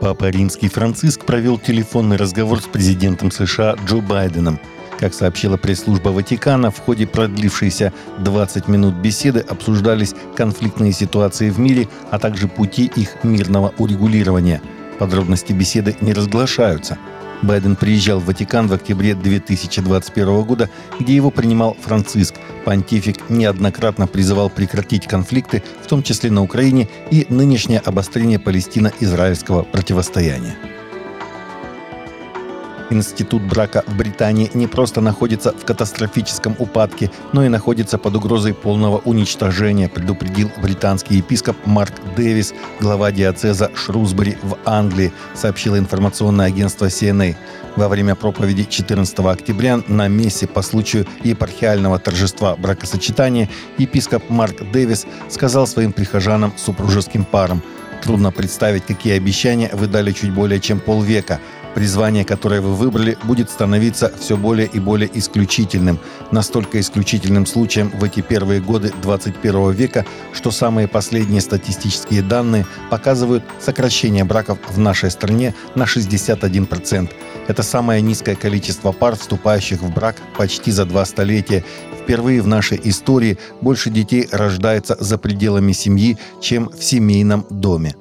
Папа Римский Франциск провел телефонный разговор с президентом США Джо Байденом. Как сообщила пресс-служба Ватикана, в ходе продлившейся 20 минут беседы обсуждались конфликтные ситуации в мире, а также пути их мирного урегулирования. Подробности беседы не разглашаются – Байден приезжал в Ватикан в октябре 2021 года, где его принимал Франциск. Понтифик неоднократно призывал прекратить конфликты, в том числе на Украине, и нынешнее обострение палестино-израильского противостояния. Институт брака в Британии не просто находится в катастрофическом упадке, но и находится под угрозой полного уничтожения, предупредил британский епископ Марк Дэвис, глава диацеза Шрусбери в Англии, сообщило информационное агентство CNA. Во время проповеди 14 октября на мессе по случаю епархиального торжества бракосочетания епископ Марк Дэвис сказал своим прихожанам супружеским парам «Трудно представить, какие обещания вы дали чуть более чем полвека – Призвание, которое вы выбрали, будет становиться все более и более исключительным. Настолько исключительным случаем в эти первые годы 21 века, что самые последние статистические данные показывают сокращение браков в нашей стране на 61%. Это самое низкое количество пар, вступающих в брак почти за два столетия. Впервые в нашей истории больше детей рождается за пределами семьи, чем в семейном доме.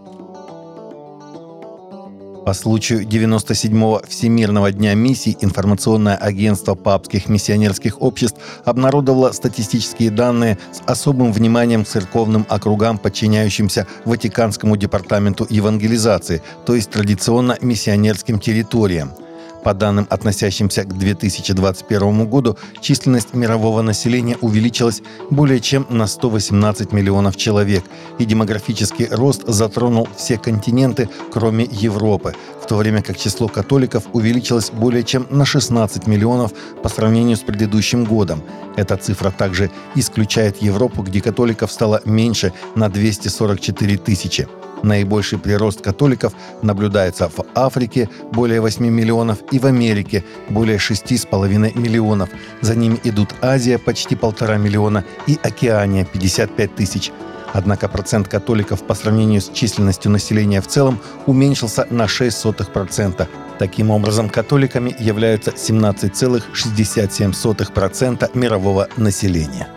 По случаю 97-го Всемирного дня миссий информационное агентство папских миссионерских обществ обнародовало статистические данные с особым вниманием к церковным округам, подчиняющимся Ватиканскому департаменту евангелизации, то есть традиционно миссионерским территориям – по данным, относящимся к 2021 году, численность мирового населения увеличилась более чем на 118 миллионов человек, и демографический рост затронул все континенты, кроме Европы, в то время как число католиков увеличилось более чем на 16 миллионов по сравнению с предыдущим годом. Эта цифра также исключает Европу, где католиков стало меньше на 244 тысячи. Наибольший прирост католиков наблюдается в Африке – более 8 миллионов и в Америке – более 6,5 миллионов. За ними идут Азия – почти полтора миллиона и Океания – 55 тысяч. Однако процент католиков по сравнению с численностью населения в целом уменьшился на 0,06%. Таким образом, католиками являются 17,67% мирового населения.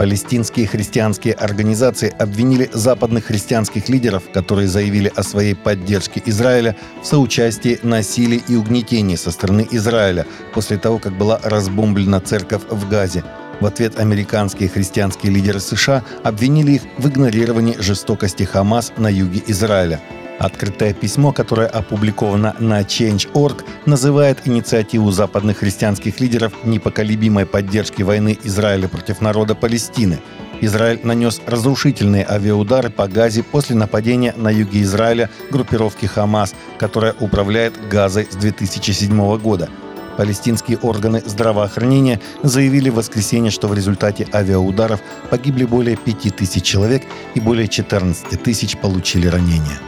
Палестинские христианские организации обвинили западных христианских лидеров, которые заявили о своей поддержке Израиля в соучастии насилии и угнетении со стороны Израиля после того, как была разбомблена церковь в Газе. В ответ американские христианские лидеры США обвинили их в игнорировании жестокости Хамас на юге Израиля – Открытое письмо, которое опубликовано на Change.org, называет инициативу западных христианских лидеров непоколебимой поддержки войны Израиля против народа Палестины. Израиль нанес разрушительные авиаудары по Газе после нападения на юге Израиля группировки «Хамас», которая управляет Газой с 2007 года. Палестинские органы здравоохранения заявили в воскресенье, что в результате авиаударов погибли более 5000 человек и более 14 тысяч получили ранения.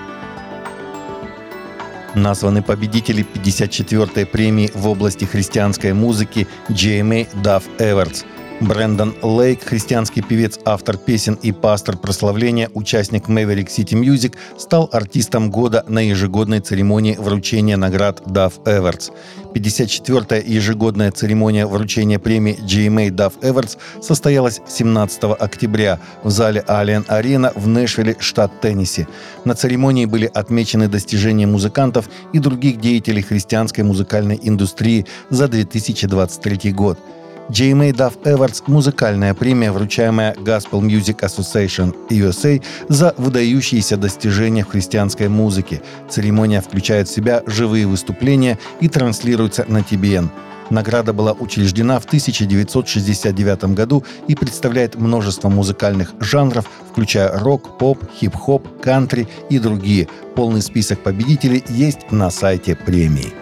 Названы победители 54-й премии в области христианской музыки GMA Duff Эвертс. Брэндон Лейк, христианский певец, автор песен и пастор прославления, участник Maverick City Music, стал артистом года на ежегодной церемонии вручения наград Duff Эвертс. 54-я ежегодная церемония вручения премии GMA Duff Эвертс состоялась 17 октября в зале Alien Arena в Нэшвилле, штат Теннесси. На церемонии были отмечены достижения музыкантов и других деятелей христианской музыкальной индустрии за 2023 год. JMA Duff Awards – музыкальная премия, вручаемая Gospel Music Association USA за выдающиеся достижения в христианской музыке. Церемония включает в себя живые выступления и транслируется на TBN. Награда была учреждена в 1969 году и представляет множество музыкальных жанров, включая рок, поп, хип-хоп, кантри и другие. Полный список победителей есть на сайте премии.